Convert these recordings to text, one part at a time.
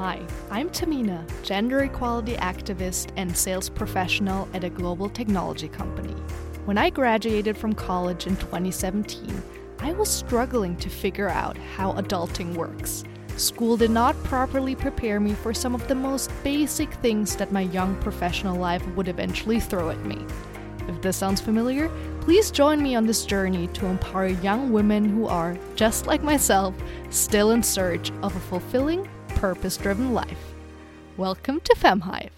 Hi, I'm Tamina, gender equality activist and sales professional at a global technology company. When I graduated from college in 2017, I was struggling to figure out how adulting works. School did not properly prepare me for some of the most basic things that my young professional life would eventually throw at me. If this sounds familiar, please join me on this journey to empower young women who are, just like myself, still in search of a fulfilling, purpose driven life. Welcome to FemHive.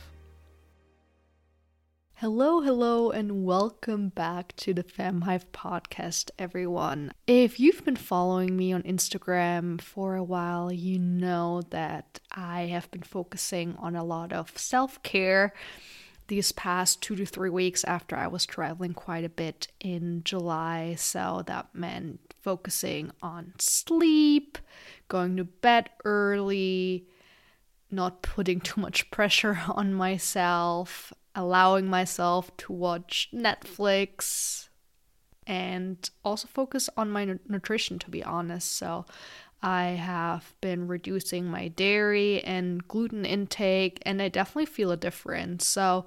Hello, hello, and welcome back to the FemHive podcast, everyone. If you've been following me on Instagram for a while, you know that I have been focusing on a lot of self care these past two to three weeks after I was traveling quite a bit in July. So that meant focusing on sleep, going to bed early, not putting too much pressure on myself, allowing myself to watch Netflix, and also focus on my nutrition, to be honest. So, I have been reducing my dairy and gluten intake, and I definitely feel a difference. So,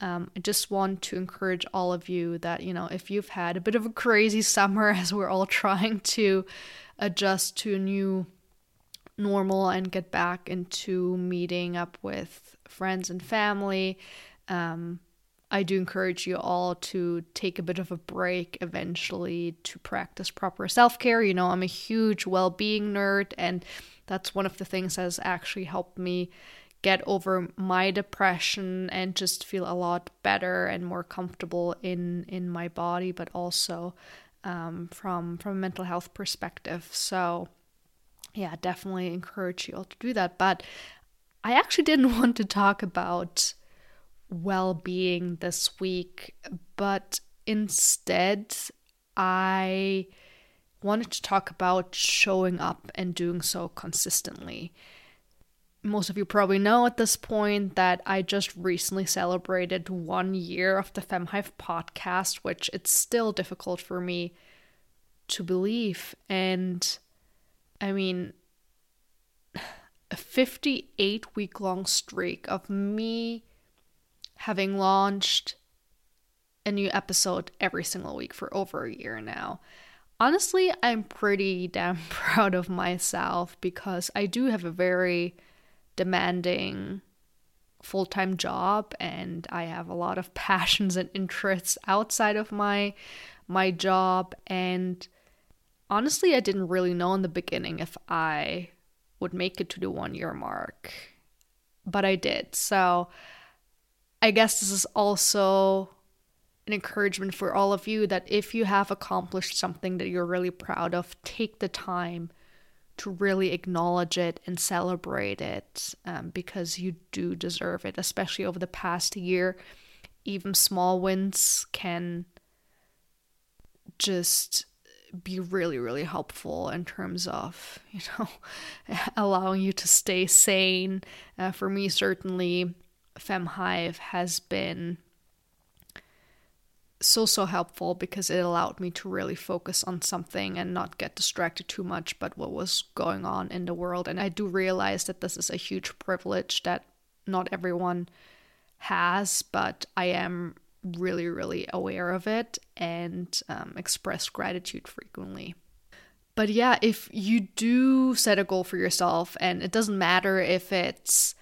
um, I just want to encourage all of you that, you know, if you've had a bit of a crazy summer as we're all trying to adjust to a new normal and get back into meeting up with friends and family. Um, I do encourage you all to take a bit of a break eventually to practice proper self care. You know, I'm a huge well being nerd, and that's one of the things that has actually helped me get over my depression and just feel a lot better and more comfortable in in my body, but also um, from from a mental health perspective. So yeah, definitely encourage you all to do that. But I actually didn't want to talk about well being this week, but instead, I wanted to talk about showing up and doing so consistently. Most of you probably know at this point that I just recently celebrated one year of the FemHive podcast, which it's still difficult for me to believe. And I mean, a 58 week long streak of me having launched a new episode every single week for over a year now. Honestly, I'm pretty damn proud of myself because I do have a very demanding full time job and I have a lot of passions and interests outside of my my job and honestly, I didn't really know in the beginning if I would make it to the one year mark, but I did. So I guess this is also an encouragement for all of you that if you have accomplished something that you're really proud of, take the time to really acknowledge it and celebrate it um, because you do deserve it, especially over the past year. Even small wins can just be really really helpful in terms of you know allowing you to stay sane uh, for me certainly femhive has been so so helpful because it allowed me to really focus on something and not get distracted too much but what was going on in the world and i do realize that this is a huge privilege that not everyone has but i am really, really aware of it and um, express gratitude frequently. But yeah, if you do set a goal for yourself, and it doesn't matter if it's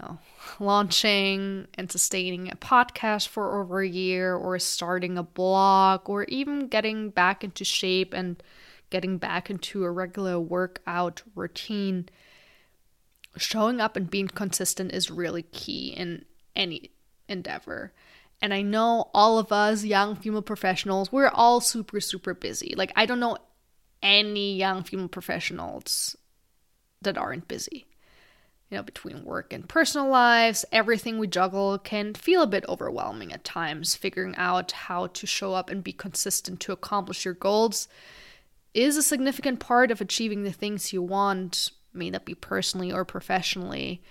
know, launching and sustaining a podcast for over a year, or starting a blog, or even getting back into shape and getting back into a regular workout routine, showing up and being consistent is really key in any endeavor. And I know all of us young female professionals, we're all super, super busy. Like, I don't know any young female professionals that aren't busy. You know, between work and personal lives, everything we juggle can feel a bit overwhelming at times. Figuring out how to show up and be consistent to accomplish your goals is a significant part of achieving the things you want, may that be personally or professionally.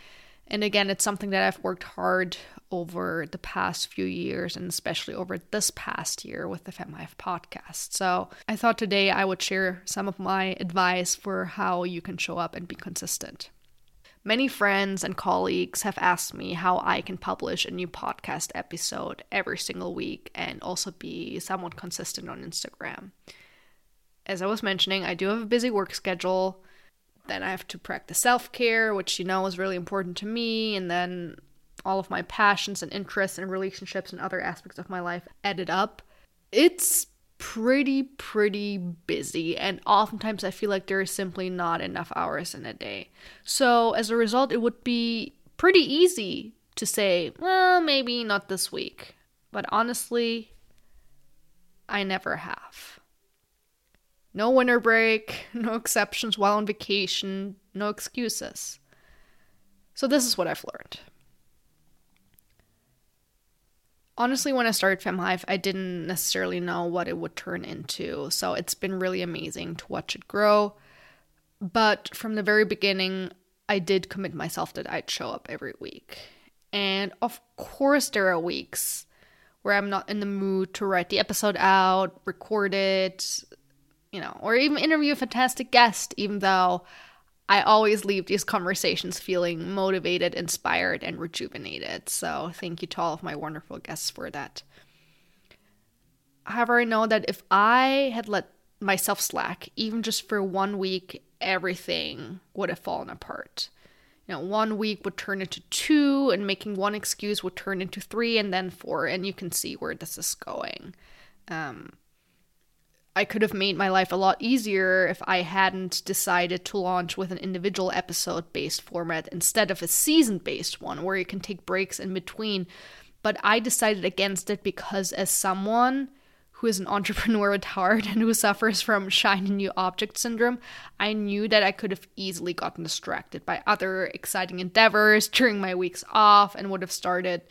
And again, it's something that I've worked hard over the past few years and especially over this past year with the FemHive podcast. So I thought today I would share some of my advice for how you can show up and be consistent. Many friends and colleagues have asked me how I can publish a new podcast episode every single week and also be somewhat consistent on Instagram. As I was mentioning, I do have a busy work schedule. Then I have to practice self care, which you know is really important to me. And then all of my passions and interests and relationships and other aspects of my life added up. It's pretty, pretty busy, and oftentimes I feel like there is simply not enough hours in a day. So, as a result, it would be pretty easy to say, well, maybe not this week. But honestly, I never have. No winter break, no exceptions while on vacation, no excuses. So, this is what I've learned. Honestly, when I started FemHive, I didn't necessarily know what it would turn into. So, it's been really amazing to watch it grow. But from the very beginning, I did commit myself that I'd show up every week. And of course, there are weeks where I'm not in the mood to write the episode out, record it, you know, or even interview a fantastic guest, even though I always leave these conversations feeling motivated, inspired, and rejuvenated. So thank you to all of my wonderful guests for that. However, I know that if I had let myself slack, even just for one week, everything would have fallen apart. You know, one week would turn into two, and making one excuse would turn into three, and then four, and you can see where this is going. Um, I could have made my life a lot easier if I hadn't decided to launch with an individual episode based format instead of a season based one where you can take breaks in between. But I decided against it because, as someone who is an entrepreneur at heart and who suffers from shiny new object syndrome, I knew that I could have easily gotten distracted by other exciting endeavors during my weeks off and would have started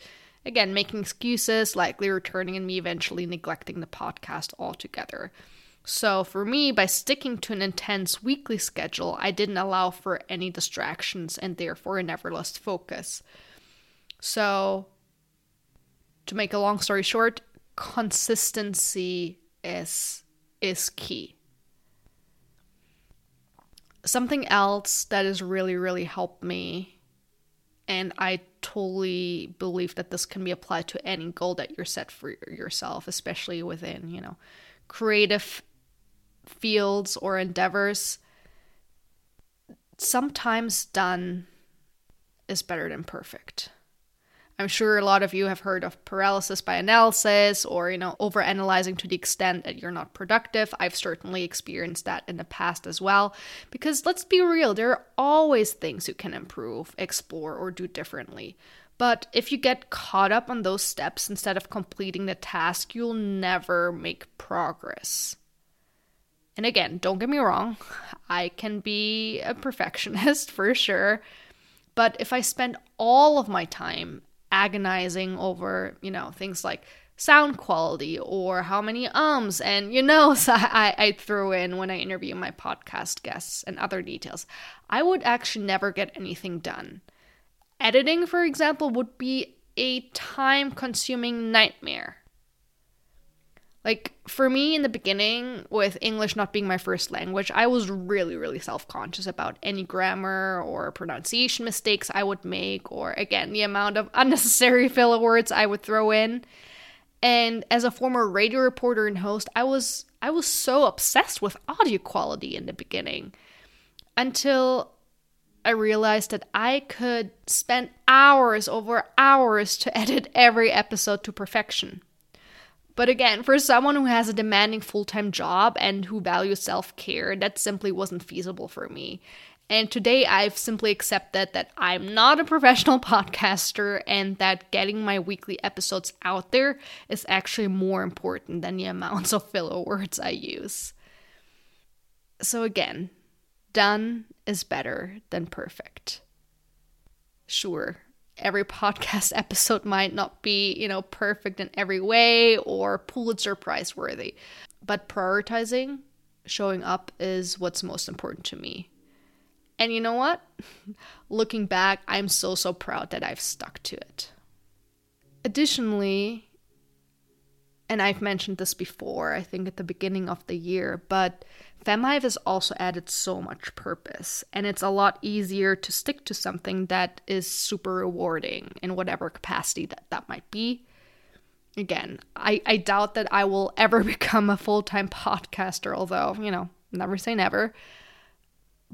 Again, making excuses, likely returning, and me eventually neglecting the podcast altogether. So, for me, by sticking to an intense weekly schedule, I didn't allow for any distractions and therefore never lost focus. So, to make a long story short, consistency is is key. Something else that has really really helped me and I totally believe that this can be applied to any goal that you're set for yourself, especially within, you know, creative fields or endeavors. Sometimes done is better than perfect. I'm sure a lot of you have heard of paralysis by analysis or, you know, overanalyzing to the extent that you're not productive. I've certainly experienced that in the past as well. Because let's be real, there are always things you can improve, explore, or do differently. But if you get caught up on those steps instead of completing the task, you'll never make progress. And again, don't get me wrong, I can be a perfectionist for sure. But if I spend all of my time agonizing over, you know, things like sound quality or how many ums and you know I, I throw in when I interview my podcast guests and other details. I would actually never get anything done. Editing, for example, would be a time consuming nightmare. Like, for me in the beginning, with English not being my first language, I was really, really self conscious about any grammar or pronunciation mistakes I would make, or again, the amount of unnecessary filler words I would throw in. And as a former radio reporter and host, I was I was so obsessed with audio quality in the beginning until I realized that I could spend hours over hours to edit every episode to perfection. But again, for someone who has a demanding full time job and who values self care, that simply wasn't feasible for me. And today I've simply accepted that I'm not a professional podcaster and that getting my weekly episodes out there is actually more important than the amounts of filler words I use. So again, done is better than perfect. Sure, every podcast episode might not be, you know, perfect in every way or Pulitzer Prize worthy. But prioritizing, showing up is what's most important to me. And you know what? Looking back, I'm so, so proud that I've stuck to it. Additionally, and I've mentioned this before, I think at the beginning of the year, but FemHive has also added so much purpose, and it's a lot easier to stick to something that is super rewarding in whatever capacity that that might be. Again, I, I doubt that I will ever become a full time podcaster, although, you know, never say never.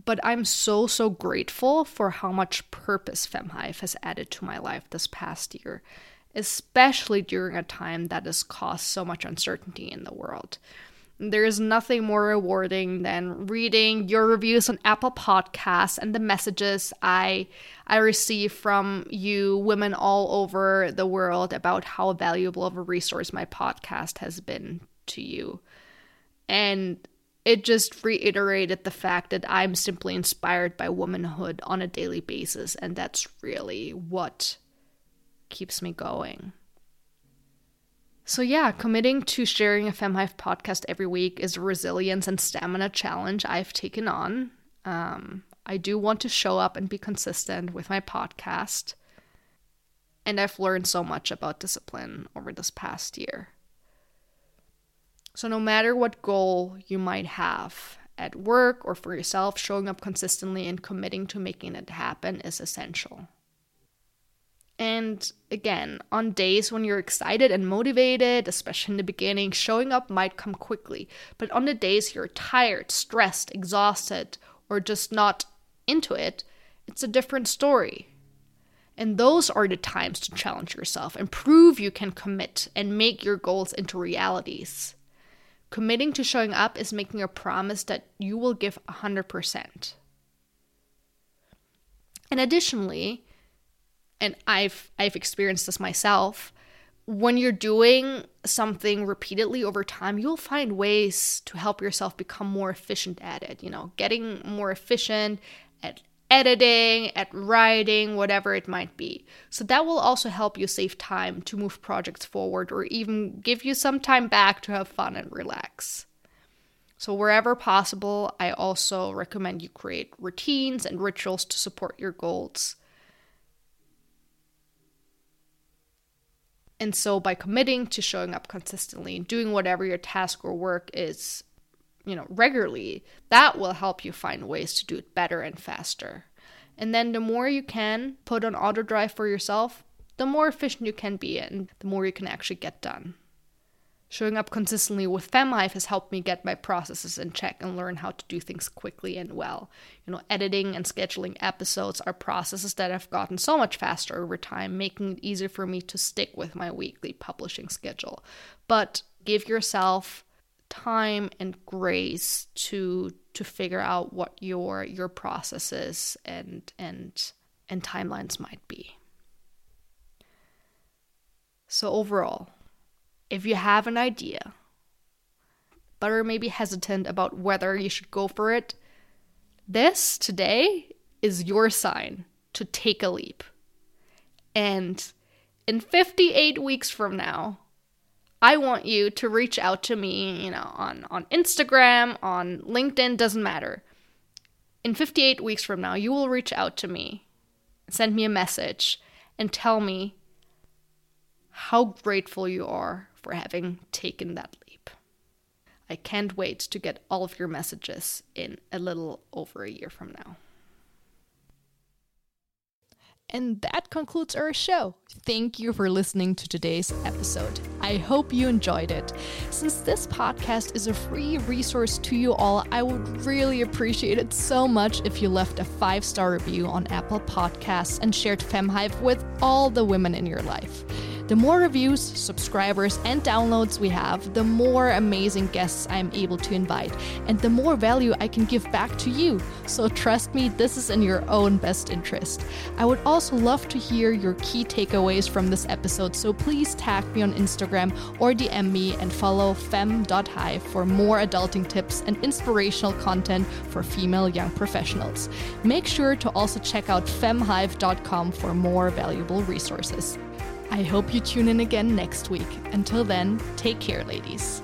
But I'm so, so grateful for how much purpose FemHive has added to my life this past year, especially during a time that has caused so much uncertainty in the world. There is nothing more rewarding than reading your reviews on Apple Podcasts and the messages I I receive from you women all over the world about how valuable of a resource my podcast has been to you. And it just reiterated the fact that I'm simply inspired by womanhood on a daily basis and that's really what keeps me going. So, yeah, committing to sharing a FemHive podcast every week is a resilience and stamina challenge I've taken on. Um, I do want to show up and be consistent with my podcast. And I've learned so much about discipline over this past year. So, no matter what goal you might have at work or for yourself, showing up consistently and committing to making it happen is essential. And again, on days when you're excited and motivated, especially in the beginning, showing up might come quickly. But on the days you're tired, stressed, exhausted, or just not into it, it's a different story. And those are the times to challenge yourself and prove you can commit and make your goals into realities. Committing to showing up is making a promise that you will give 100%. And additionally, and I've I've experienced this myself, when you're doing something repeatedly over time, you'll find ways to help yourself become more efficient at it, you know, getting more efficient at editing, at writing, whatever it might be. So that will also help you save time to move projects forward or even give you some time back to have fun and relax. So, wherever possible, I also recommend you create routines and rituals to support your goals. And so by committing to showing up consistently and doing whatever your task or work is, you know, regularly, that will help you find ways to do it better and faster. And then the more you can put on auto drive for yourself, the more efficient you can be and the more you can actually get done. Showing up consistently with FemHive has helped me get my processes in check and learn how to do things quickly and well. You know, editing and scheduling episodes are processes that have gotten so much faster over time, making it easier for me to stick with my weekly publishing schedule. But give yourself time and grace to to figure out what your your processes and and and timelines might be. So overall, if you have an idea, but are maybe hesitant about whether you should go for it, this today is your sign to take a leap. And in 58 weeks from now, I want you to reach out to me, you know, on, on Instagram, on LinkedIn, doesn't matter. In 58 weeks from now, you will reach out to me, send me a message, and tell me how grateful you are for having taken that leap. I can't wait to get all of your messages in a little over a year from now. And that concludes our show. Thank you for listening to today's episode. I hope you enjoyed it. Since this podcast is a free resource to you all, I would really appreciate it so much if you left a five star review on Apple Podcasts and shared FemHive with all the women in your life. The more reviews, subscribers, and downloads we have, the more amazing guests I'm able to invite, and the more value I can give back to you. So trust me, this is in your own best interest. I would also love to hear your key takeaways from this episode, so please tag me on Instagram or DM me and follow fem.hive for more adulting tips and inspirational content for female young professionals. Make sure to also check out femhive.com for more valuable resources. I hope you tune in again next week. Until then, take care, ladies.